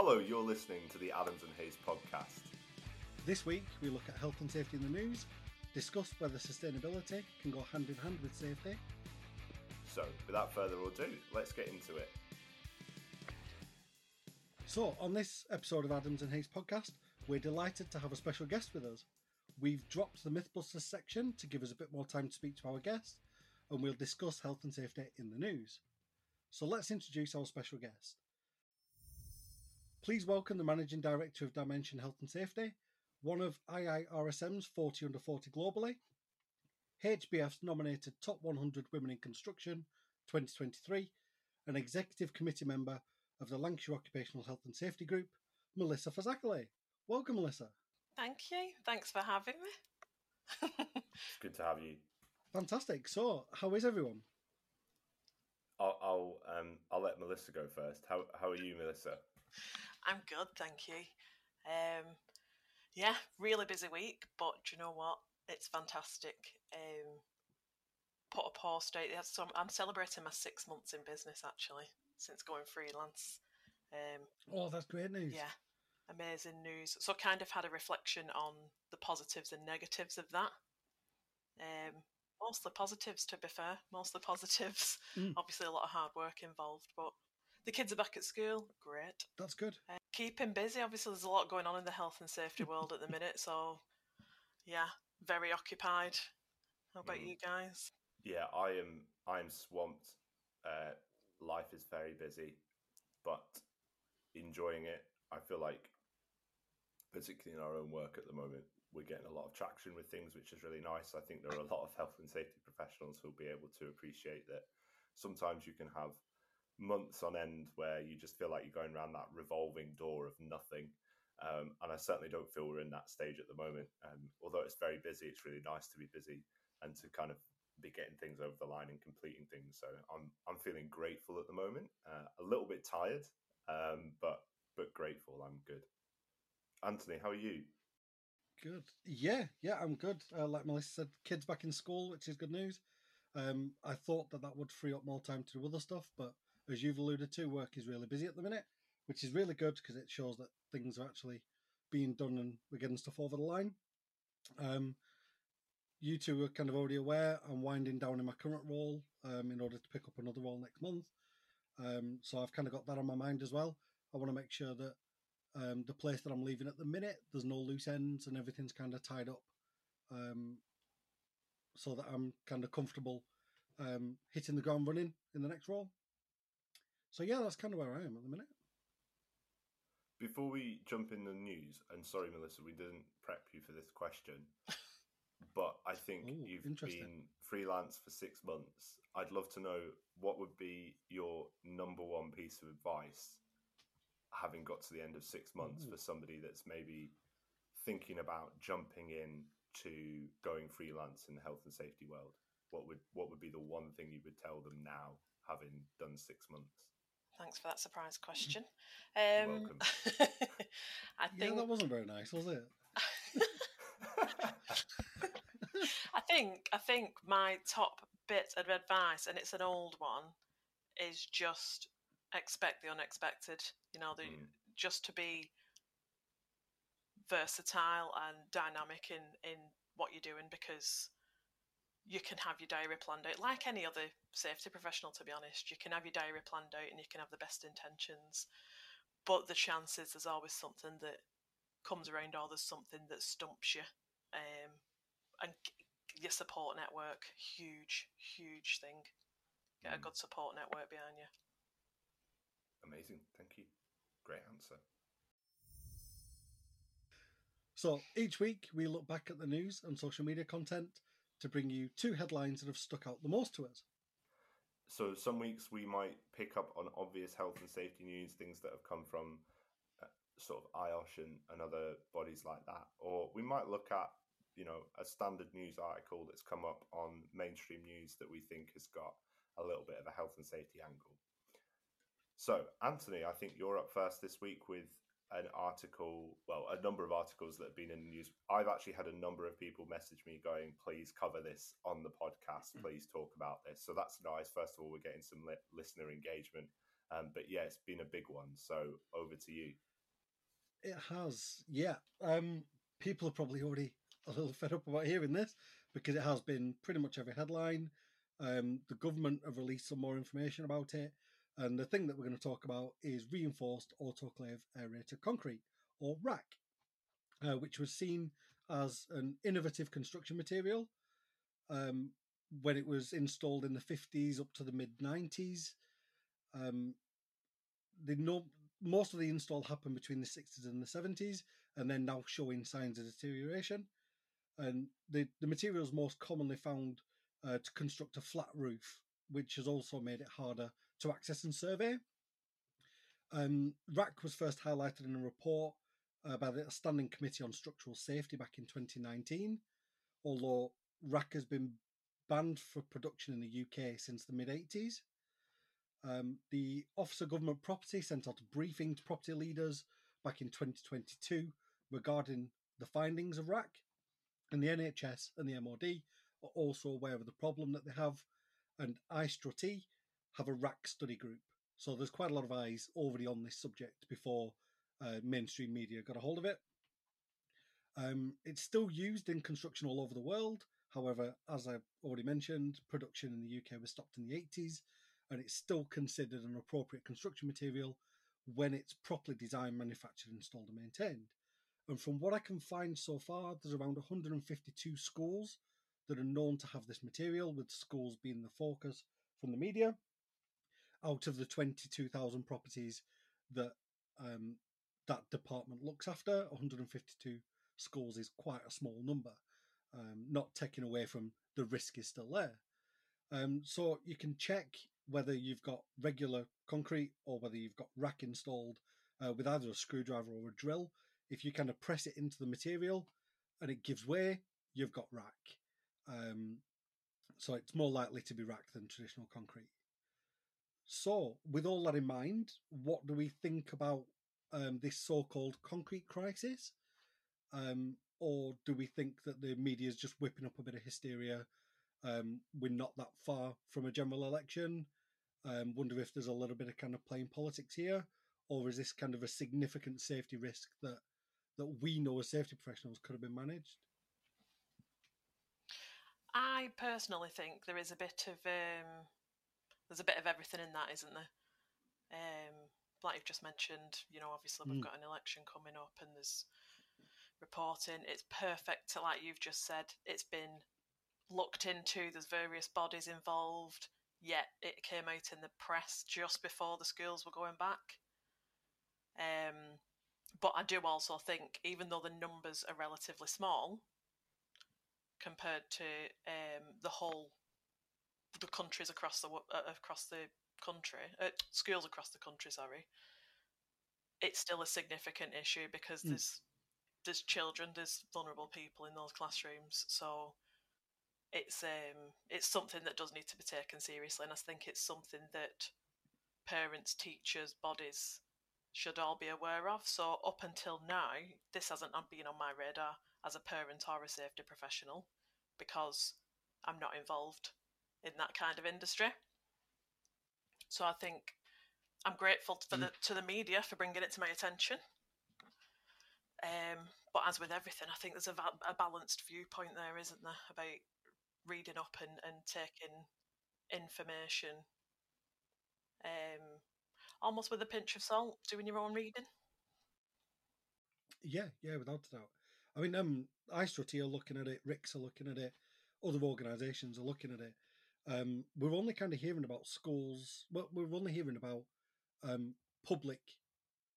Hello, you're listening to the Adams and Hayes podcast. This week, we look at health and safety in the news, discuss whether sustainability can go hand in hand with safety. So, without further ado, let's get into it. So, on this episode of Adams and Hayes podcast, we're delighted to have a special guest with us. We've dropped the Mythbusters section to give us a bit more time to speak to our guest, and we'll discuss health and safety in the news. So, let's introduce our special guest. Please welcome the Managing Director of Dimension Health and Safety, one of IIRSM's 40 under 40 globally, HBF's nominated Top 100 Women in Construction 2023, an executive committee member of the Lancashire Occupational Health and Safety Group, Melissa Fazackerley. Welcome, Melissa. Thank you. Thanks for having me. it's good to have you. Fantastic. So, how is everyone? I'll I'll, um, I'll let Melissa go first. How how are you, Melissa? I'm good, thank you. Um, yeah, really busy week, but do you know what? It's fantastic. Um, put a post out. So I'm celebrating my six months in business actually since going freelance. Um, oh, that's great news. Yeah, amazing news. So kind of had a reflection on the positives and negatives of that. Um, mostly positives, to be fair. Mostly positives. Mm. Obviously, a lot of hard work involved, but the kids are back at school. Great. That's good. Uh, keeping busy. Obviously, there's a lot going on in the health and safety world at the minute. So, yeah, very occupied. How about mm. you guys? Yeah, I am. I am swamped. Uh, life is very busy, but enjoying it. I feel like, particularly in our own work at the moment, we're getting a lot of traction with things, which is really nice. I think there are a lot of health and safety professionals who'll be able to appreciate that sometimes you can have months on end where you just feel like you're going around that revolving door of nothing. Um, and I certainly don't feel we're in that stage at the moment. Um, although it's very busy, it's really nice to be busy and to kind of be getting things over the line and completing things. So I'm I'm feeling grateful at the moment. Uh, a little bit tired, um, but but grateful. I'm good. Anthony, how are you? Good. Yeah, yeah, I'm good. Uh, like Melissa said, kids back in school, which is good news. Um, I thought that that would free up more time to do other stuff, but as you've alluded to, work is really busy at the minute, which is really good because it shows that things are actually being done and we're getting stuff over the line. Um, you two are kind of already aware I'm winding down in my current role um, in order to pick up another role next month. Um, so I've kind of got that on my mind as well. I want to make sure that um, the place that I'm leaving at the minute, there's no loose ends and everything's kind of tied up, um, so that I'm kind of comfortable um, hitting the ground running in the next role. So yeah, that's kind of where I am at the minute. Before we jump in the news, and sorry, Melissa, we didn't prep you for this question. but I think Ooh, you've been freelance for six months. I'd love to know what would be your number one piece of advice, having got to the end of six months, Ooh. for somebody that's maybe thinking about jumping in to going freelance in the health and safety world. What would what would be the one thing you would tell them now, having done six months? Thanks for that surprise question. Um, welcome. I think yeah, that wasn't very nice, was it? I think I think my top bit of advice, and it's an old one, is just expect the unexpected. You know, the, mm. just to be versatile and dynamic in in what you're doing because you can have your diary planned out like any other safety professional to be honest. You can have your diary planned out and you can have the best intentions. But the chances there's always something that comes around or there's something that stumps you. Um, and your support network huge huge thing. Get a mm. good support network behind you. Amazing. Thank you. Great answer. So each week we look back at the news and social media content to bring you two headlines that have stuck out the most to us. So some weeks we might pick up on obvious health and safety news, things that have come from uh, sort of IOSH and, and other bodies like that, or we might look at you know a standard news article that's come up on mainstream news that we think has got a little bit of a health and safety angle. So, Anthony, I think you're up first this week with an article, well, a number of articles that have been in the news. I've actually had a number of people message me going, please cover this on the podcast, hmm. please talk about this. So that's nice. First of all, we're getting some li- listener engagement. Um, but yeah, it's been a big one. So over to you. It has, yeah. Um, people are probably already a little fed up about hearing this because it has been pretty much every headline. Um, the government have released some more information about it, and the thing that we're going to talk about is reinforced autoclave aerated concrete, or RAAC, uh, which was seen as an innovative construction material um, when it was installed in the 50s up to the mid 90s. Um, the no, most of the install happened between the 60s and the 70s, and then now showing signs of deterioration. And the, the materials most commonly found uh, to construct a flat roof, which has also made it harder to access and survey. Um, RAAC was first highlighted in a report uh, by the Standing Committee on Structural Safety back in 2019, although RAAC has been banned for production in the UK since the mid 80s. Um, the Office of Government Property sent out a briefing to property leaders back in 2022 regarding the findings of RAAC, and the NHS and the MOD are also aware of the problem that they have, and IStructE have a RAAC study group. So there's quite a lot of eyes already on this subject before uh, mainstream media got a hold of it. Um, it's still used in construction all over the world. However, as I've already mentioned, production in the UK was stopped in the 80s, and it's still considered an appropriate construction material when it's properly designed, manufactured, installed, and maintained. And from what I can find so far, there's around 152 schools that are known to have this material, with schools being the focus from the media. Out of the 22,000 properties that um, that department looks after, 152 schools is quite a small number, um, not taking away from the risk is still there. Um, so you can check whether you've got regular concrete or whether you've got RAAC installed uh, with either a screwdriver or a drill. If you kind of press it into the material and it gives way, you've got RAAC. Um, so it's more likely to be RAAC than traditional concrete. So, with all that in mind, what do we think about um, this so-called concrete crisis, um, or do we think that the media is just whipping up a bit of hysteria? Um, we're not that far from a general election. Um, wonder if there's a little bit of kind of playing politics here, or is this kind of a significant safety risk that that we know as safety professionals could have been managed? I personally think there is a bit of um, there's a bit of everything in that, isn't there? Um, like you've just mentioned, you know, obviously we've mm. got an election coming up, and there's reporting. It's perfect, like you've just said. It's been looked into. There's various bodies involved. Yet it came out in the press just before the schools were going back. Um, but I do also think, even though the numbers are relatively small compared to um, the whole the countries across the uh, across the country, uh, schools across the country, sorry, it's still a significant issue because mm. there's there's children, there's vulnerable people in those classrooms, so it's um it's something that does need to be taken seriously, and I think it's something that parents, teachers, bodies should all be aware of. So up until now, this hasn't been on my radar as a parent or a safety professional because I'm not involved in that kind of industry. So I think I'm grateful for the, to the media for bringing it to my attention. Um, but as with everything, I think there's a, a, balanced viewpoint there, isn't there, about reading up and, and taking information um, almost with a pinch of salt, doing your own reading. Yeah, yeah, without a doubt. I mean, um, IStructE are looking at it, RICS are looking at it, other organisations are looking at it. Um, we're only kind of hearing about schools. Well, we're only hearing about um, public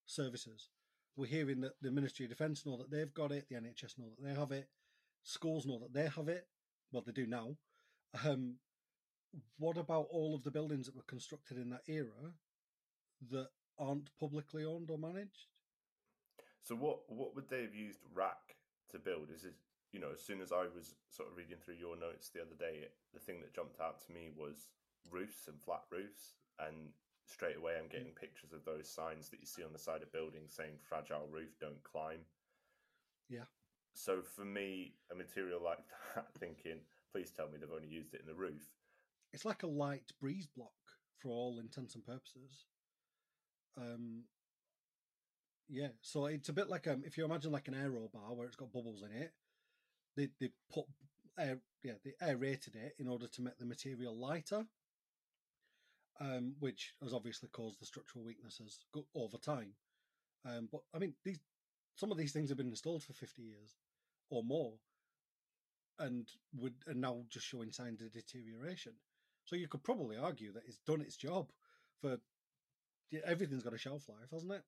services. We're hearing that the Ministry of Defence know that they've got it, the NHS know that they have it, schools know that they have it. Well, they do now. Um, what about all of the buildings that were constructed in that era that aren't publicly owned or managed? So, what what would they have used RAAC to build? Is it you know, as soon as I was sort of reading through your notes the other day, the thing that jumped out to me was roofs and flat roofs, and straight away I'm getting pictures of those signs that you see on the side of buildings saying "fragile roof, don't climb." Yeah. So for me, a material like that, thinking, please tell me they've only used it in the roof. It's like a light breeze block for all intents and purposes. Um, Yeah, so it's a bit like um, if you imagine like an aero bar where it's got bubbles in it, they they put air, yeah, they aerated it in order to make the material lighter, um, which has obviously caused the structural weaknesses over time. Um, but I mean, these some of these things have been installed for fifty years or more, and would are now just showing signs of deterioration. So you could probably argue that it's done its job for everything's got a shelf life, hasn't it?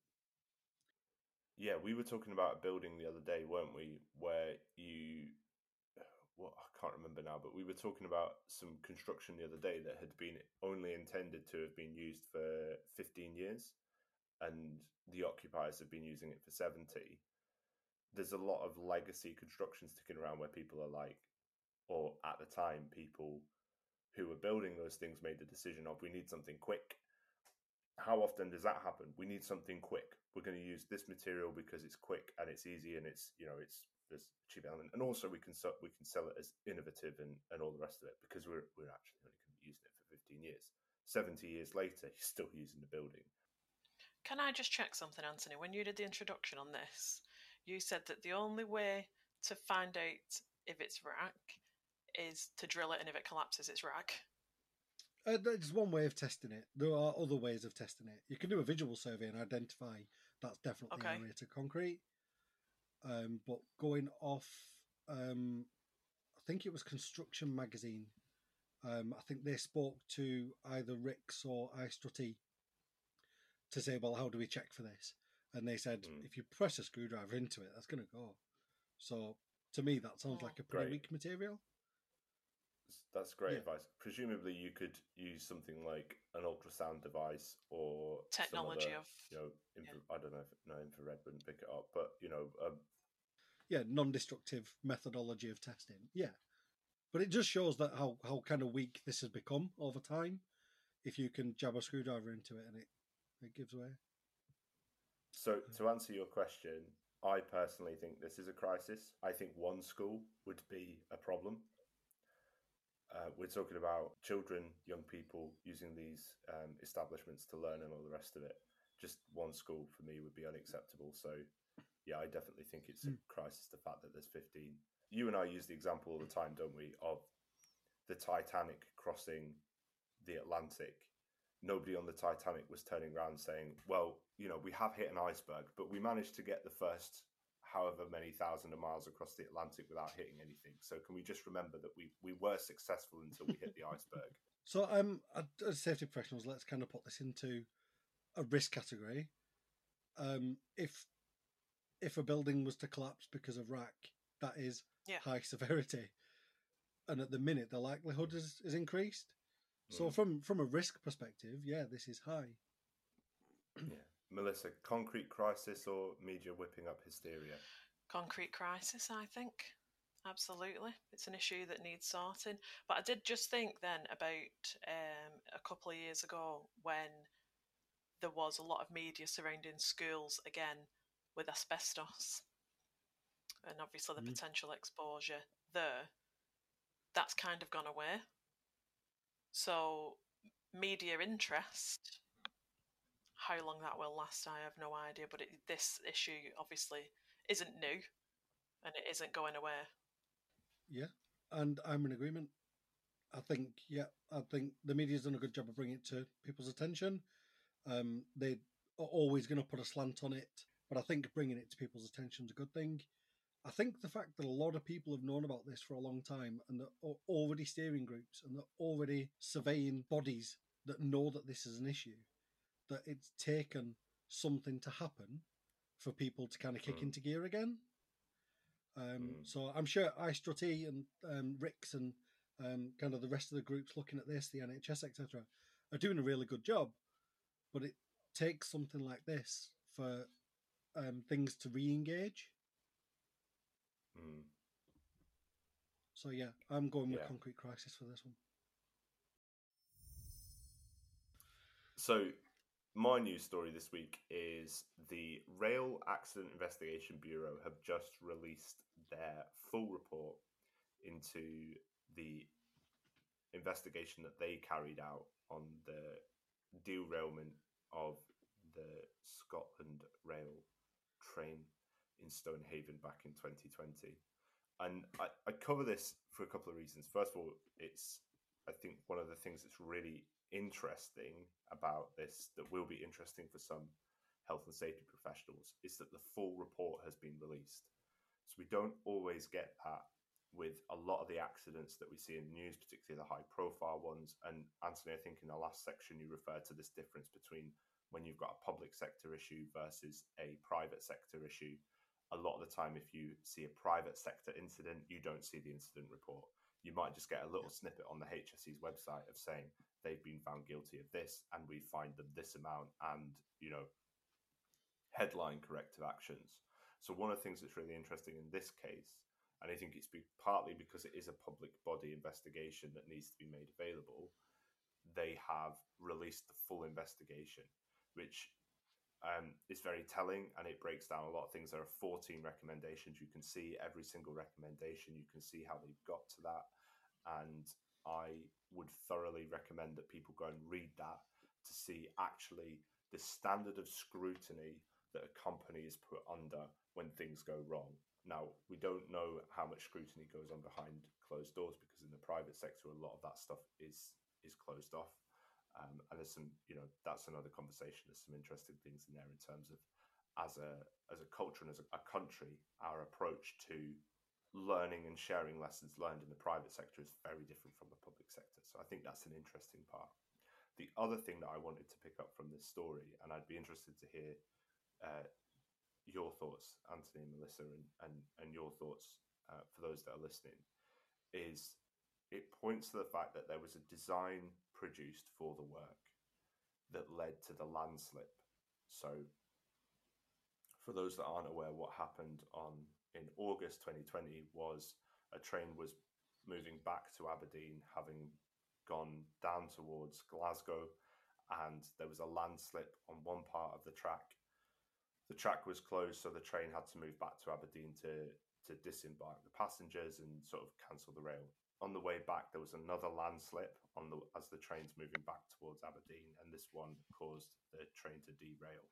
Yeah, we were talking about a building the other day, weren't we? Where you, well, I can't remember now, but we were talking about some construction the other day that had been only intended to have been used for 15 years, and the occupiers have been using it for 70. There's a lot of legacy construction sticking around where people are like, or at the time, people who were building those things made the decision of we need something quick how often does that happen? We need something quick. We're going to use this material because it's quick and it's easy and it's you know it's there's cheap element, and also we can sell we can sell it as innovative and, and all the rest of it because we're we're actually only going to be using it for 15 years. 70 years later, you're still using the building. Can I just check something, Anthony? When you did the introduction on this, you said that the only way to find out if it's RAAC is to drill it, and if it collapses, it's RAAC. Uh, there's one way of testing it. There are other ways of testing it. You can do a visual survey and identify that's definitely Okay. aerated concrete. Um, but going off, um, I think it was Construction Magazine. Um, I think they spoke to either RICS or IStructE to say, well, how do we check for this? And they said, Mm. if you press a screwdriver into it, that's going to go. So to me, that sounds Oh. like a pretty Great. weak material. That's great Yeah. advice. Presumably, you could use something like an ultrasound device or Technology other, of you know, infra- I don't know if no infrared wouldn't pick it up, but you know, um, yeah, non-destructive methodology of testing. Yeah, but it just shows that how how kind of weak this has become over time. If you can jab a screwdriver into it and it it gives way. So, to answer your question, I personally think this is a crisis. I think one school would be a problem. Uh, we're talking about children, young people using these um, establishments to learn and all the rest of it. Just one school for me would be unacceptable. So, yeah, I definitely think it's a Mm. crisis the fact that there's 15. You and I use the example all the time, don't we, of the Titanic crossing the Atlantic nobody on the Titanic was turning around saying, "Well, you know, we have hit an iceberg, but we managed to get the first however many thousand of miles across the Atlantic without hitting anything. So can we just remember that we we were successful until we hit the iceberg?" So, um, as safety professionals, let's kind of put this into a risk category. Um, if if a building was to collapse because of RAAC, that is Yeah. high severity, and at the minute the likelihood is, is increased. So, Mm. from from a risk perspective, yeah, this is high. yeah, Melissa, concrete crisis or media whipping up hysteria? concrete crisis, I think. Absolutely. It's an issue that needs sorting. But I did just think then about um, a couple of years ago when there was a lot of media surrounding schools again with asbestos and obviously the Mm. potential exposure there. That's kind of gone away. So, media interest, how long that will last, I have no idea. But it, this issue obviously isn't new and it isn't going away. Yeah, and I'm in agreement. I think, yeah, I think the media's done a good job of bringing it to people's attention. Um, they are always going to put a slant on it, but I think bringing it to people's attention is a good thing. I think the fact that a lot of people have known about this for a long time and that are already steering groups and that already surveying bodies that know that this is an issue, that it's taken something to happen for people to kind of kick Mm. into gear again. Um, Mm. So I'm sure IStructE and um, RICS and um, kind of the rest of the groups looking at this, the NHS, etc., are doing a really good job. But it takes something like this for um, things to re-engage. Mm. So yeah, I'm going with Yeah. concrete crisis for this one. So, my news story this week is the Rail Accident Investigation Bureau have just released their full report into the investigation that they carried out on the derailment of the Scotland Rail train in Stonehaven back in 2020. And I, I cover this for a couple of reasons. First of all, it's I think one of the things that's really interesting about this that will be interesting for some health and safety professionals is that the full report has been released. So we don't always get that with a lot of the accidents that we see in the news, particularly the high profile ones. And Anthony, I think in the last section you referred to this difference between when you've got a public sector issue versus a private sector issue a lot of the time, if you see a private sector incident, you don't see the incident report. You might just get a little snippet on the HSE's website of saying they've been found guilty of this and we find them this amount and, you know, headline corrective actions. So, one of the things that's really interesting in this case, and I think it's be, partly because it is a public body investigation that needs to be made available, they have released the full investigation, which um, is very telling and it breaks down a lot of things. There are 14 recommendations. You can see every single recommendation, you can see how they've got to that. And I would thoroughly recommend that people go and read that to see actually the standard of scrutiny that a company is put under when things go wrong. Now, we don't know how much scrutiny goes on behind closed doors because in the private sector, a lot of that stuff is is closed off. Um, and there's some, you know, that's another conversation. There's some interesting things in there in terms of as a as a culture and as a, a country, our approach to learning and sharing lessons learned in the private sector is very different from the public sector. So I think that's an interesting part. The other thing that I wanted to pick up from this story, and I'd be interested to hear uh, your thoughts, Anthony and Melissa, and and, and your thoughts uh, for those that are listening, is it points to the fact that there was a design produced for the work that led to the landslip. So, for those that aren't aware, what happened on in August 2020 was a train was moving back to Aberdeen, having gone down towards Glasgow, and there was a landslip on one part of the track. The track was closed, so the train had to move back to Aberdeen to to disembark the passengers and sort of cancel the rail on the way back, there was another landslip on the as the train's moving back towards Aberdeen, and this one caused the train to derail.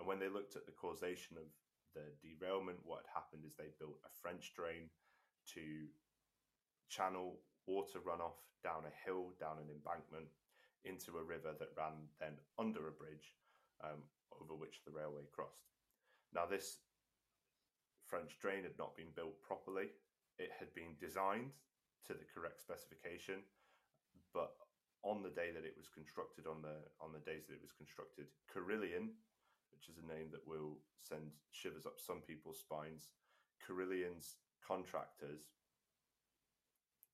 And when they looked at the causation of the derailment, what had happened is they built a French drain to channel water runoff down a hill, down an embankment, into a river that ran then under a bridge um, over which the railway crossed. Now, this French drain had not been built properly. It had been designed to the correct specification. But on the day that it was constructed, on the on the days that it was constructed, Carillion, which is a name that will send shivers up some people's spines, Carillion's contractors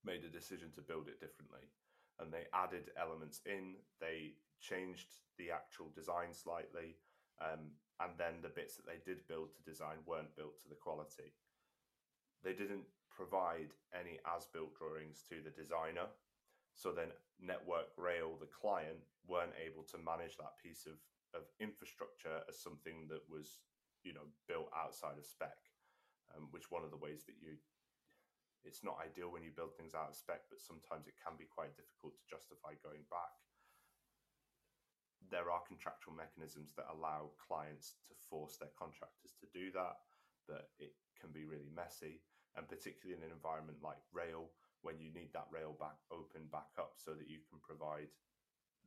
made a decision to build it differently. And they added elements in, they changed the actual design slightly, um, and then the bits that they did build to design weren't built to the quality. They didn't provide any as built drawings to the designer. So then Network Rail, the client, weren't able to manage that piece of, of infrastructure as something that was, you know, built outside of spec. Um, which one of the ways that you it's not ideal when you build things out of spec, but sometimes it can be quite difficult to justify going back. There are contractual mechanisms that allow clients to force their contractors to do that, but it can be really messy and particularly in an environment like rail, when you need that rail back open back up so that you can provide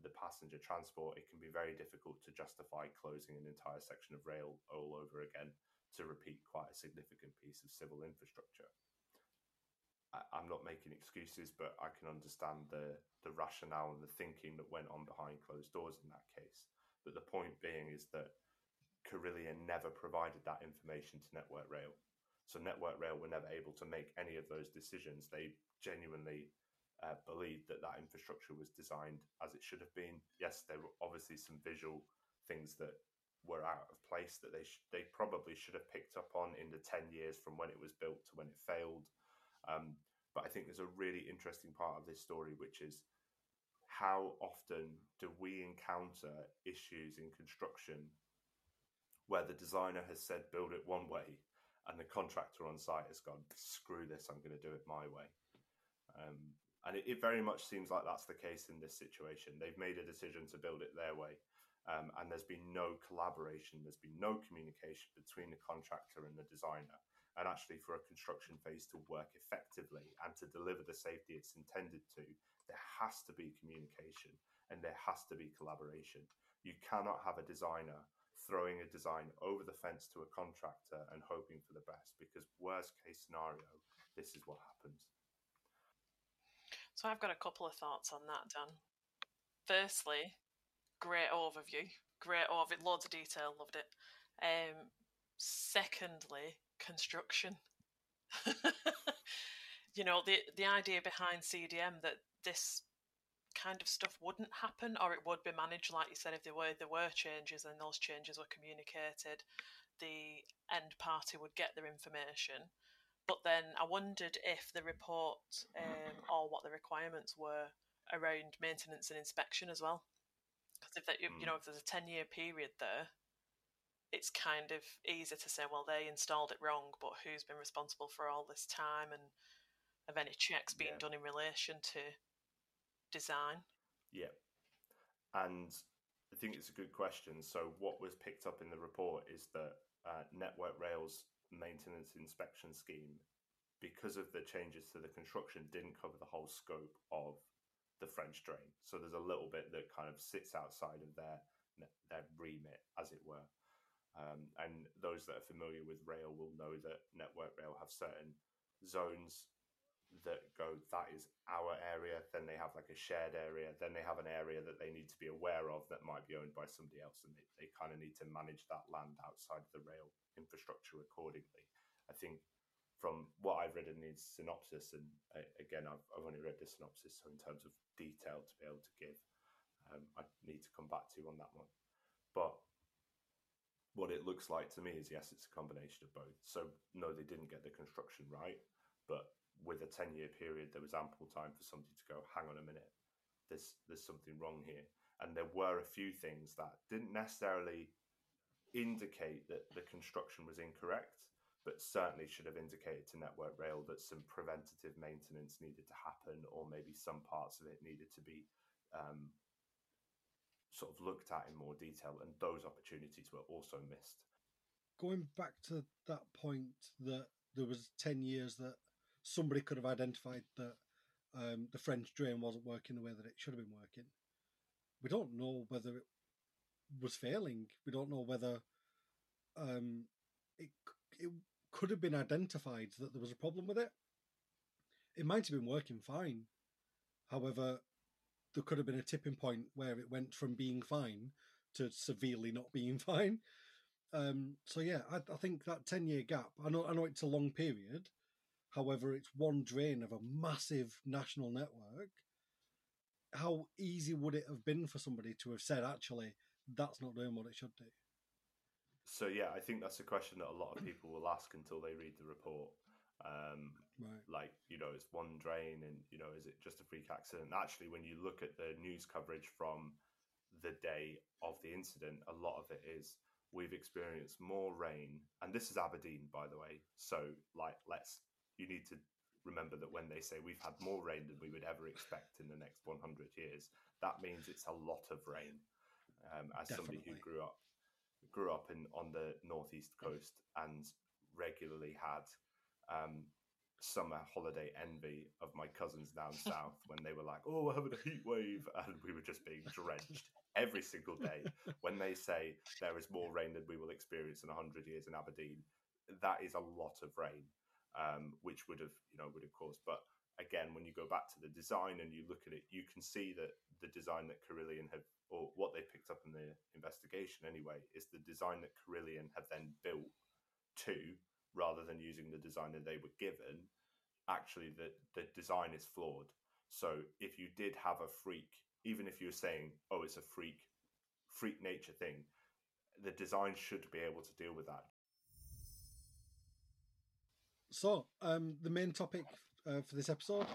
the passenger transport, it can be very difficult to justify closing an entire section of rail all over again to repeat quite a significant piece of civil infrastructure. I'm not making excuses, but I can understand the the rationale and the thinking that went on behind closed doors in that case. But the point being is that Carillion never provided that information to Network Rail. So Network Rail were never able to make any of those decisions. They genuinely uh, believed that that infrastructure was designed as it should have been. Yes, there were obviously some visual things that were out of place that they sh- they probably should have picked up on in the ten years from when it was built to when it failed. Um, but I think there's a really interesting part of this story, which is how often do we encounter issues in construction where the designer has said build it one way and the contractor on site has gone, screw this, I'm going to do it my way. Um, and it, it, very much seems like that's the case in this situation. They've made a decision to build it their way. Um, and there's been no collaboration, there's been no communication between the contractor and the designer. And actually, for a construction phase to work effectively and to deliver the safety it's intended to, there has to be communication and there has to be collaboration. You cannot have a designer throwing a design over the fence to a contractor and hoping for the best because, worst case scenario, this is what happens. So, I've got a couple of thoughts on that, Dan. Firstly, great overview, great overview, loads of detail, loved it. Um, secondly, construction. you know, the the idea behind CDM that this kind of stuff wouldn't happen or it would be managed like you said if there were there were changes and those changes were communicated the end party would get their information. But then i wondered if the report um, or what the requirements were around maintenance and inspection as well. Because if that, you know if there's a 10 year period there it's kind of easy to say well they installed it wrong but who's been responsible for all this time and have any checks being yeah. done in relation to design? Yeah. And I think it's a good question. So, what was picked up in the report is that uh, Network Rail's maintenance inspection scheme, because of the changes to the construction, didn't cover the whole scope of the French drain. So, there's a little bit that kind of sits outside of their their remit, as it were. Um, and those that are familiar with rail will know that Network Rail have certain zones that go that is our area then they have like a shared area then they have an area that they need to be aware of that might be owned by somebody else and they, they kind of need to manage that land outside of the rail infrastructure accordingly. I think from what i've read in the synopsis and uh, again I've, I've only read the synopsis so in terms of detail to be able to give um, i need to come back to you on that one. But what it looks like to me is yes it's a combination of both. So no they didn't get the construction right but with a 10 year period, there was ample time for somebody to go, hang on a minute, there's, there's something wrong here. And there were a few things that didn't necessarily indicate that the construction was incorrect, but certainly should have indicated to Network Rail that some preventative maintenance needed to happen, or maybe some parts of it needed to be um, sort of looked at in more detail. And those opportunities were also missed. Going back to that point that there was 10 years that somebody could have identified that um, the French drain wasn't working the way that it should have been working. We don't know whether it was failing. We don't know whether um, it it could have been identified that there was a problem with it. It might have been working fine. However, there could have been a tipping point where it went from being fine to severely not being fine. Um, so yeah, I, I think that ten year gap. I know I know it's a long period, However, it's one drain of a massive national network. How easy would it have been for somebody to have said, actually, that's not doing what it should do? So, yeah, I think that's a question that a lot of people will ask until they read the report. Um, right. Like, you know, it's one drain and, you know, is it just a freak accident? Actually, when you look at the news coverage from the day of the incident, a lot of it is we've experienced more rain. And this is Aberdeen, by the way. So, like, let's you need to remember that when they say we've had more rain than we would ever expect in the next 100 years, that means it's a lot of rain. Um, as Definitely. somebody who grew up grew up in on the northeast coast and regularly had um, summer holiday envy of my cousins down south when they were like, "Oh, we're having a heat wave," and we were just being drenched every single day. When they say there is more rain than we will experience in hundred years in Aberdeen, that is a lot of rain um, which would have you know would have caused. But again, when you go back to the design and you look at it, you can see that the design that Carillion have, or what they picked up in the investigation anyway, is the design that Carillion have then built to, rather than using the design that they were given. Actually, the the design is flawed. So if you did have a freak, even if you were saying, "Oh, it's a freak, freak nature thing," the design should be able to deal with that so, um, the main topic uh, for this episode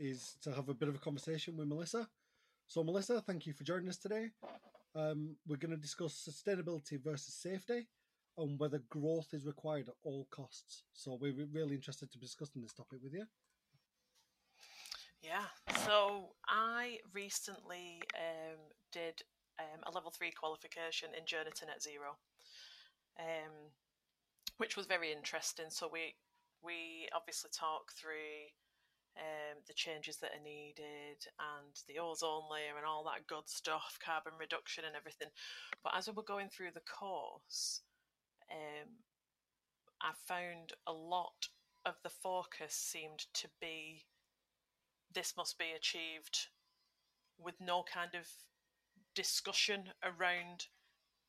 is to have a bit of a conversation with Melissa. So, Melissa, thank you for joining us today. Um, we're going to discuss sustainability versus safety and whether growth is required at all costs. So, we're really interested to be discussing this topic with you. Yeah, so I recently um, did um, a level three qualification in Journey to Net Zero, um, which was very interesting. So we we obviously talk through um, the changes that are needed and the ozone layer and all that good stuff, carbon reduction and everything. But as we were going through the course, um, I found a lot of the focus seemed to be this must be achieved with no kind of discussion around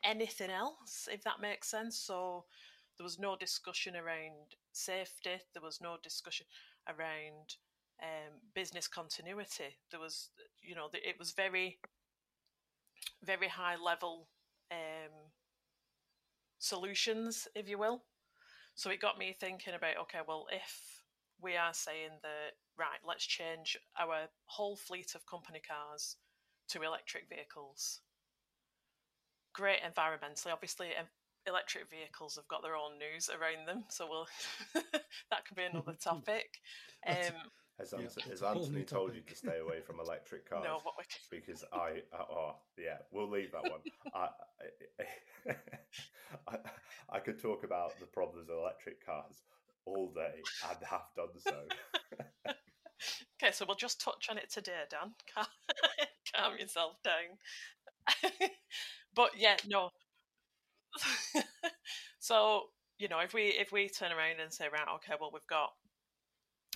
anything else, if that makes sense. So there was no discussion around safety, there was no discussion around um, business continuity. There was, you know, it was very, very high level um, solutions, if you will. So it got me thinking about okay, well, if we are saying that, right, let's change our whole fleet of company cars to electric vehicles. Great environmentally, obviously, electric vehicles have got their own news around them, so we'll that could be another topic. Um, has, yeah. has Anthony told you to stay away from electric cars? No, but we... because I, uh, oh yeah, we'll leave that one. I, I, I, could talk about the problems of electric cars all day and have done so. okay, so we'll just touch on it today, Dan. Calm, calm yourself down. but yeah, no. so you know, if we if we turn around and say, right, okay, well, we've got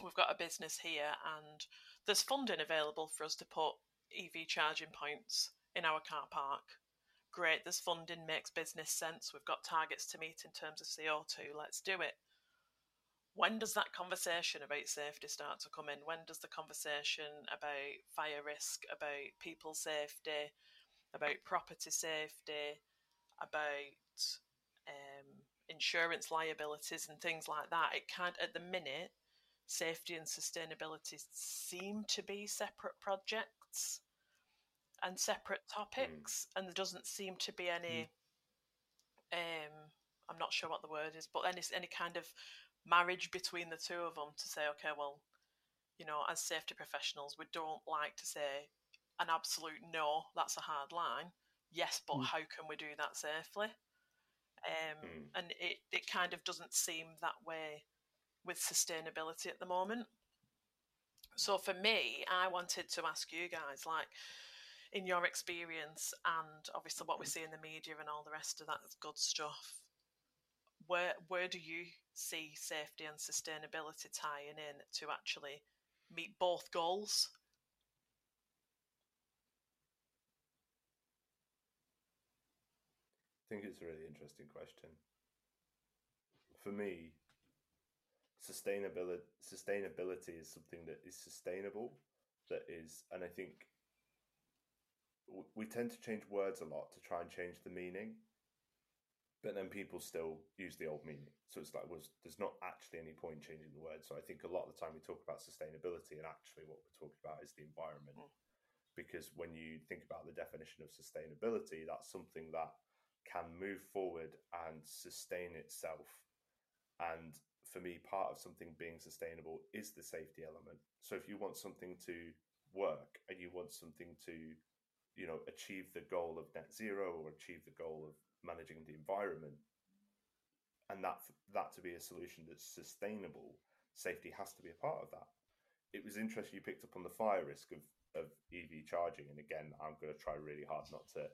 we've got a business here and there's funding available for us to put EV charging points in our car park. Great, there's funding, makes business sense. We've got targets to meet in terms of CO2. Let's do it. When does that conversation about safety start to come in? When does the conversation about fire risk, about people safety, about property safety, about um, insurance liabilities and things like that? It can't, at the minute, safety and sustainability seem to be separate projects and separate topics, mm. and there doesn't seem to be any. Mm. Um, I'm not sure what the word is, but any any kind of marriage between the two of them to say, okay, well, you know, as safety professionals, we don't like to say an absolute no. That's a hard line. Yes, but mm. how can we do that safely? Um, mm. And it, it kind of doesn't seem that way with sustainability at the moment. So for me, I wanted to ask you guys, like, in your experience, and obviously what we see in the media and all the rest of that good stuff, where where do you see safety and sustainability tying in to actually meet both goals? Think it's a really interesting question. For me, sustainability sustainability is something that is sustainable that is and i think we tend to change words a lot to try and change the meaning but then people still use the old meaning so it's like was there's not actually any point changing the word so i think a lot of the time we talk about sustainability and actually what we're talking about is the environment mm. because when you think about the definition of sustainability that's something that can move forward and sustain itself and for me, part of something being sustainable is the safety element. So if you want something to work and you want something to, you know, achieve the goal of net zero or achieve the goal of managing the environment, and that that to be a solution that's sustainable, safety has to be a part of that. It was interesting you picked up on the fire risk of of EV charging, and again, I'm going to try really hard not to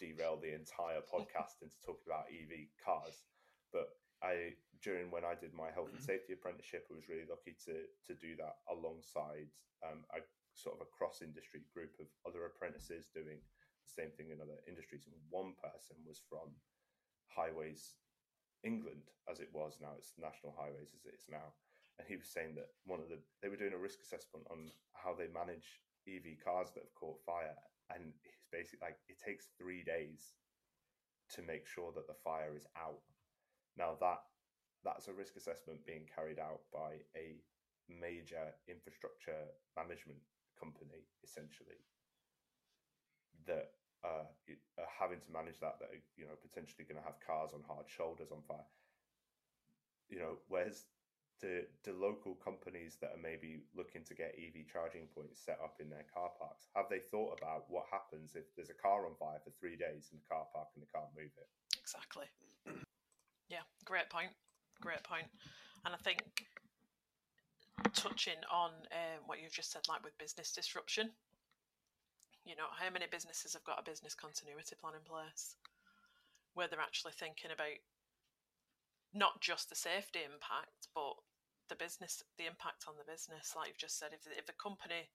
derail the entire podcast into talking about EV cars, but I during when I did my health and mm-hmm. safety apprenticeship, I was really lucky to to do that alongside um, a sort of a cross industry group of other apprentices doing the same thing in other industries. And one person was from Highways England, as it was now. It's National Highways as it is now. And he was saying that one of the they were doing a risk assessment on how they manage EV cars that have caught fire, and he's basically like it takes three days to make sure that the fire is out now that that's a risk assessment being carried out by a major infrastructure management company, essentially, that uh, are having to manage that. That are, you know potentially going to have cars on hard shoulders on fire. You know, where's do, do local companies that are maybe looking to get EV charging points set up in their car parks have they thought about what happens if there's a car on fire for three days in the car park and they can't move it? Exactly. Yeah, great point. Great point. And I think touching on um, what you've just said, like with business disruption, you know, how many businesses have got a business continuity plan in place where they're actually thinking about not just the safety impact, but the business, the impact on the business. Like you've just said, if the, if the company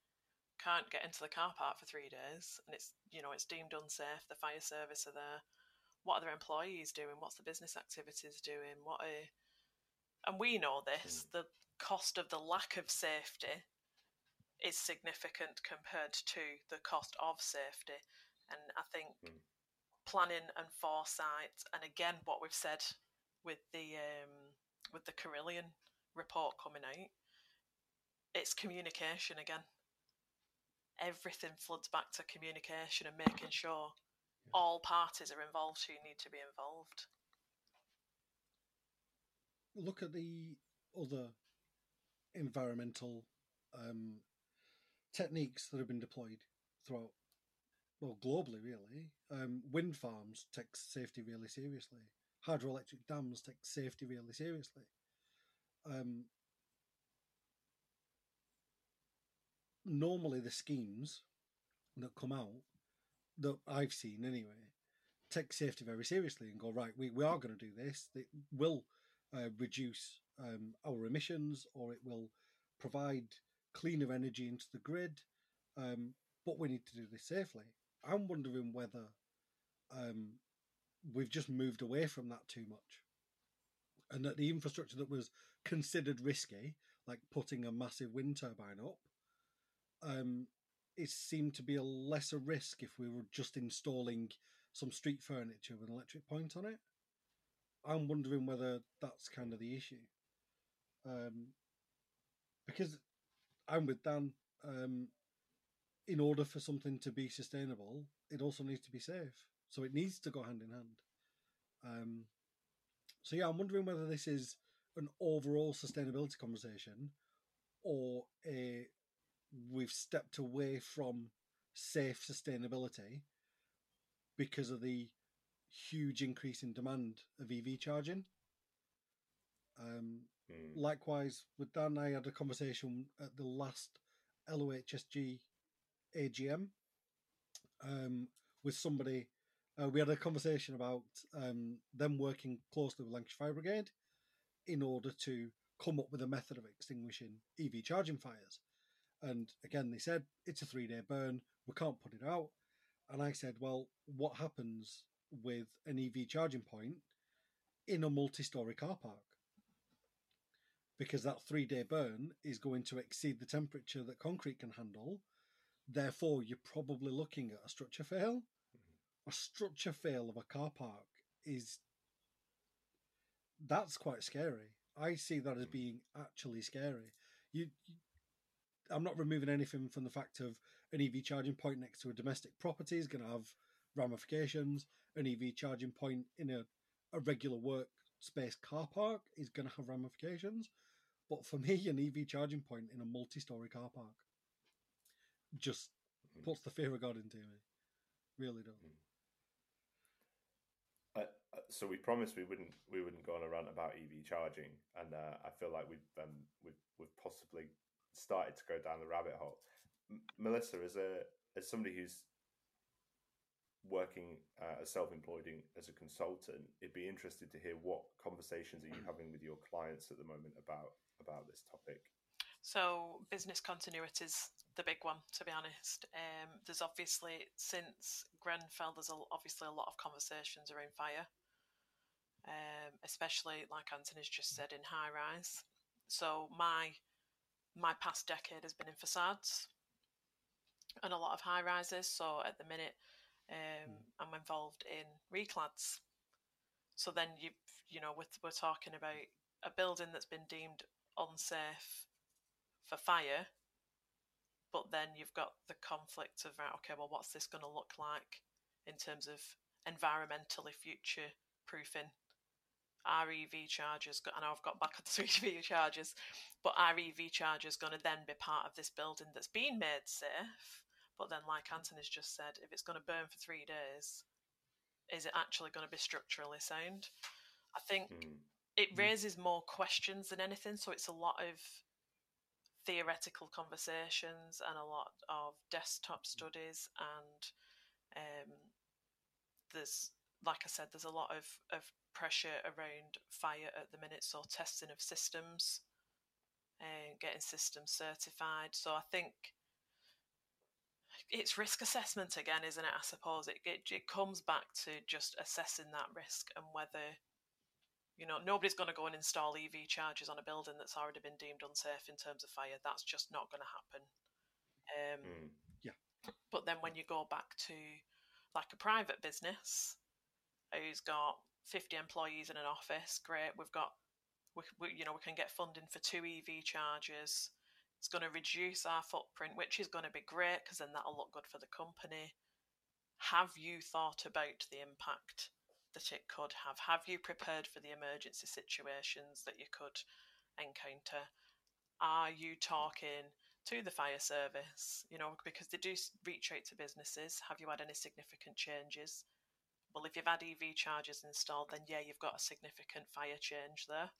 can't get into the car park for three days and it's you know it's deemed unsafe, the fire service are there. What are their employees doing? What's the business activities doing? What are and we know this. The cost of the lack of safety is significant compared to the cost of safety, and I think Mm. planning and foresight, and again what we've said with the um, with the Carillion report coming out, it's communication again. Everything floods back to communication and making sure all parties are involved who need to be involved. Look at the other environmental um, techniques that have been deployed throughout, well, globally, really. Um, wind farms take safety really seriously. Hydroelectric dams take safety really seriously. Um, normally, the schemes that come out that I've seen anyway take safety very seriously and go right. We, we are going to do this. It will uh, reduce um, our emissions or it will provide cleaner energy into the grid. Um, but we need to do this safely. I'm wondering whether um, we've just moved away from that too much. And that the infrastructure that was considered risky, like putting a massive wind turbine up, um, it seemed to be a lesser risk if we were just installing some street furniture with an electric point on it. I'm wondering whether that's kind of the issue. Um, because I'm with Dan. Um, in order for something to be sustainable, it also needs to be safe. So it needs to go hand in hand. Um, so yeah, I'm wondering whether this is an overall sustainability conversation or a we've stepped away from safe sustainability because of the huge increase in demand of EV charging. Um, Mm. likewise, with Dan, I had a conversation at the last LOHSG AGM um, with somebody. Uh, we had a conversation about um, them working closely with Lancashire Fire Brigade in order to come up with a method of extinguishing EV charging fires. And again, they said it's a three day burn, we can't put it out. And I said, well, what happens with an EV charging point in a multi story car park? Because that three day burn is going to exceed the temperature that concrete can handle. Therefore, you're probably looking at a structure fail. A structure fail of a car park is that's quite scary. I see that as being actually scary. You, you I'm not removing anything from the fact of an EV charging point next to a domestic property is going to have ramifications. An EV charging point in a, a regular workspace car park is going to have ramifications. But for me, an EV charging point in a multi story car park just Mhm. puts the fear of God into me. Really does. Uh, so we promised we wouldn't we wouldn't go on a rant about EV charging, and uh, I feel like we've um, we've we've possibly started to go down the rabbit hole. M- Melissa, as a as somebody who's working uh, as self-employed in, as a consultant, it'd be interested to hear what conversations are you having with your clients at the moment about about this topic. So business continuity is the big one, to be honest. Um, there's obviously since Grenfell, there's a, obviously a lot of conversations around fire, um, especially like Anthony's just said in high rise. So my my past decade has been in facades and a lot of high rises. So at the minute, um, I'm involved in reclads. So then you you know we're, we're talking about a building that's been deemed unsafe for fire, but then you've got the conflict of right, okay, well, what's this going to look like in terms of environmentally future proofing our EV chargers, I know I've got back on the sweet EV chargers, but our EV charger is going to then be part of this building that's been made safe. But then, like Anthony's just said, if it's going to burn for three days, is it actually going to be structurally sound? I think Mm. it Mm. raises more questions than anything. So it's a lot of theoretical conversations and a lot of desktop studies and um, there's like I said, there's a lot of, of pressure around fire at the minute, so testing of systems and getting systems certified. So I think it's risk assessment again, isn't it? I suppose it, it it comes back to just assessing that risk and whether you know nobody's going to go and install EV chargers on a building that's already been deemed unsafe in terms of fire. That's just not going to happen. Um, Mm. but then when you go back to like a private business who's got 50 employees in an office, great. We've got, we, we, you know, we can get funding for two EV chargers. It's going to reduce our footprint, which is going to be great because then that'll look good for the company. Have you thought about the impact that it could have? Have you prepared for the emergency situations that you could encounter? Are you talking to the fire service, you know, because they do reach out to businesses. Have you had any significant changes? Well, if you've had EV chargers installed, then yeah, you've got a significant fire change there.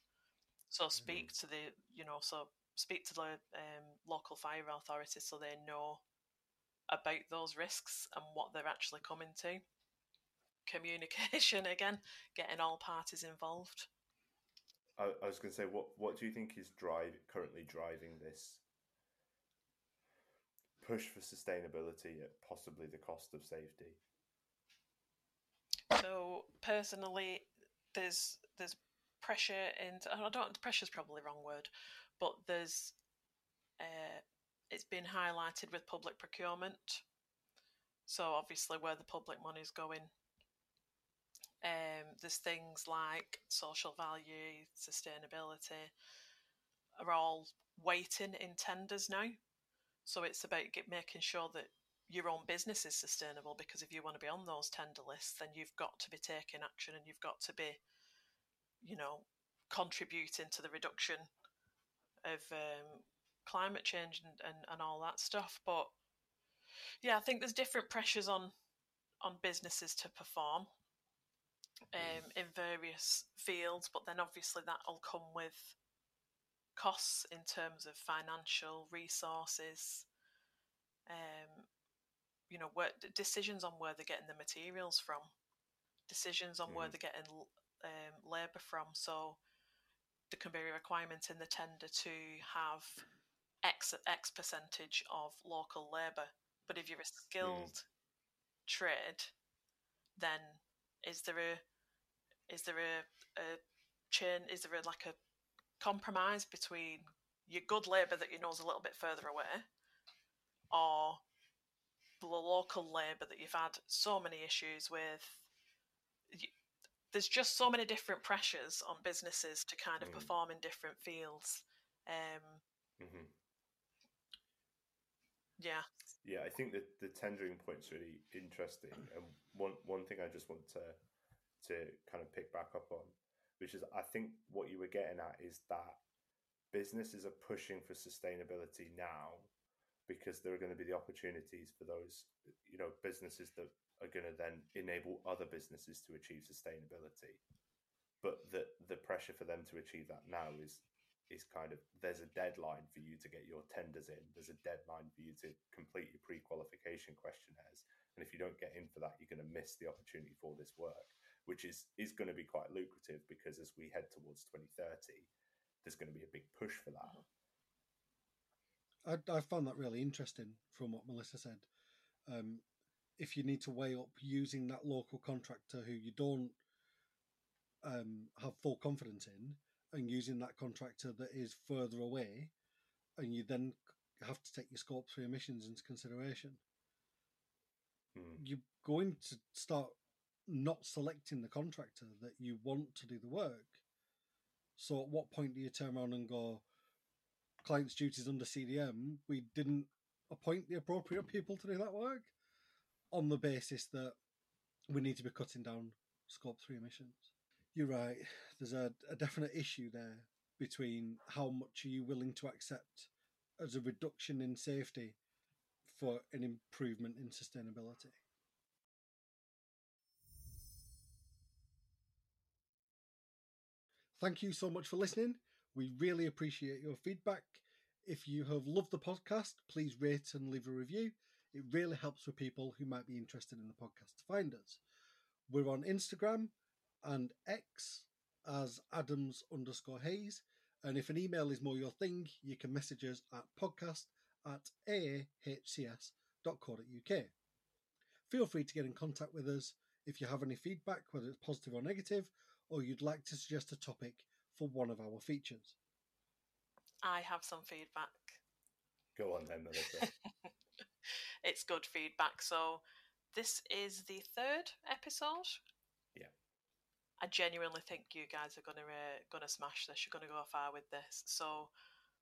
So speak to the, you know, so speak to the um, local fire authorities so they know about those risks and what they're actually coming to. Communication again, getting all parties involved. I, I was going to say, what what do you think is drive currently driving this push for sustainability at possibly the cost of safety? So personally, there's there's pressure and I don't. Pressure's probably the wrong word, but there's. Uh, it's been highlighted with public procurement. So obviously, where the public money is going. Um, there's things like social value, sustainability, are all weighting in tenders now. So it's about get, making sure that your own business is sustainable because if you want to be on those tender lists, then you've got to be taking action and you've got to be, you know, contributing to the reduction of um, climate change and, and, and all that stuff. But yeah, I think there's different pressures on on businesses to perform um, in various fields, but then obviously that'll come with costs in terms of financial resources. Um, you know, where, decisions on where they're getting the materials from, decisions on where Mhm. they're getting um, labour from. So there can be a requirement in the tender to have X X percentage of local labour. But if you're a skilled trade, then is there a is there a, a chain? Is there a, like a compromise between your good labour that you know is a little bit further away, or the local labour that you've had so many issues with? You, there's just so many different pressures on businesses to kind of Mm. perform in different fields. Um, hmm yeah, Yeah, I think that the tendering point's really interesting. And one one thing I just want to to kind of pick back up on, which is I think what you were getting at is that businesses are pushing for sustainability now because there are going to be the opportunities for those you know businesses that are going to then enable other businesses to achieve sustainability but the the pressure for them to achieve that now is is kind of there's a deadline for you to get your tenders in. There's a deadline for you to complete your pre-qualification questionnaires. And if you don't get in for that you're going to miss the opportunity for this work which is is going to be quite lucrative because as we head towards 2030 there's going to be a big push for that. I, I found that really interesting from what Melissa said. Um, if you need to weigh up using that local contractor who you don't um, have full confidence in, and using that contractor that is further away, and you then have to take your scope three emissions into consideration, Hmm. you're going to start not selecting the contractor that you want to do the work. So at what point do you turn around and go, client's duties under CDM, we didn't appoint the appropriate people to do that work on the basis that we need to be cutting down scope three emissions. You're right. There's a, a definite issue there between how much are you willing to accept as a reduction in safety for an improvement in sustainability. Thank you so much for listening. We really appreciate your feedback. If you have loved the podcast, please rate and leave a review. It really helps for people who might be interested in the podcast to find us. We're on Instagram and X as Adams underscore Hayes. And if an email is more your thing, you can message us at podcast at ahcs.co.uk. Feel free to get in contact with us if you have any feedback, whether it's positive or negative, or you'd like to suggest a topic for one of our features. I have some feedback. Go on then, Melissa. it's good feedback. So, this is the third episode. I genuinely think you guys are gonna uh, gonna smash this. You're gonna go far with this. So,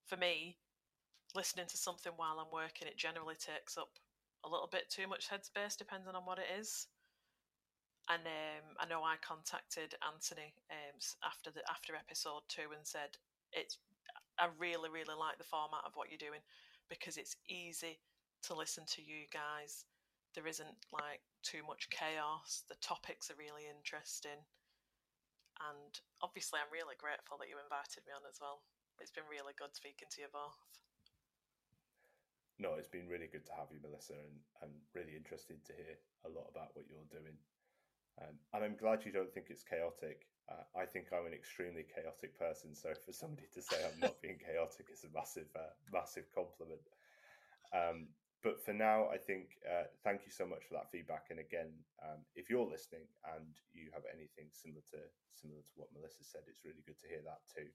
for me, listening to something while I'm working, it generally takes up a little bit too much headspace, depending on what it is. And um, I know I contacted Anthony um, after the after episode two and said it's I really really like the format of what you're doing because it's easy to listen to you guys. There isn't like too much chaos. The topics are really interesting, and obviously I'm really grateful that you invited me on as well. It's been really good speaking to you both no, it's been really good to have you, Melissa, and I'm really interested to hear a lot about what you're doing. Um, and I'm glad you don't think it's chaotic. Uh, I think I'm an extremely chaotic person, so for somebody to say I'm not being chaotic is a massive, uh, massive compliment. Um, but for now, I think uh, thank you so much for that feedback. And again, um, if you're listening and you have anything similar to similar to what Melissa said, it's really good to hear that too.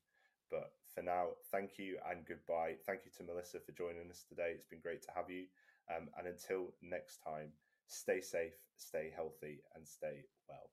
But for now, thank you and goodbye. Thank you to Melissa for joining us today. It's been great to have you. Um, and until next time, stay safe, stay healthy, and stay well.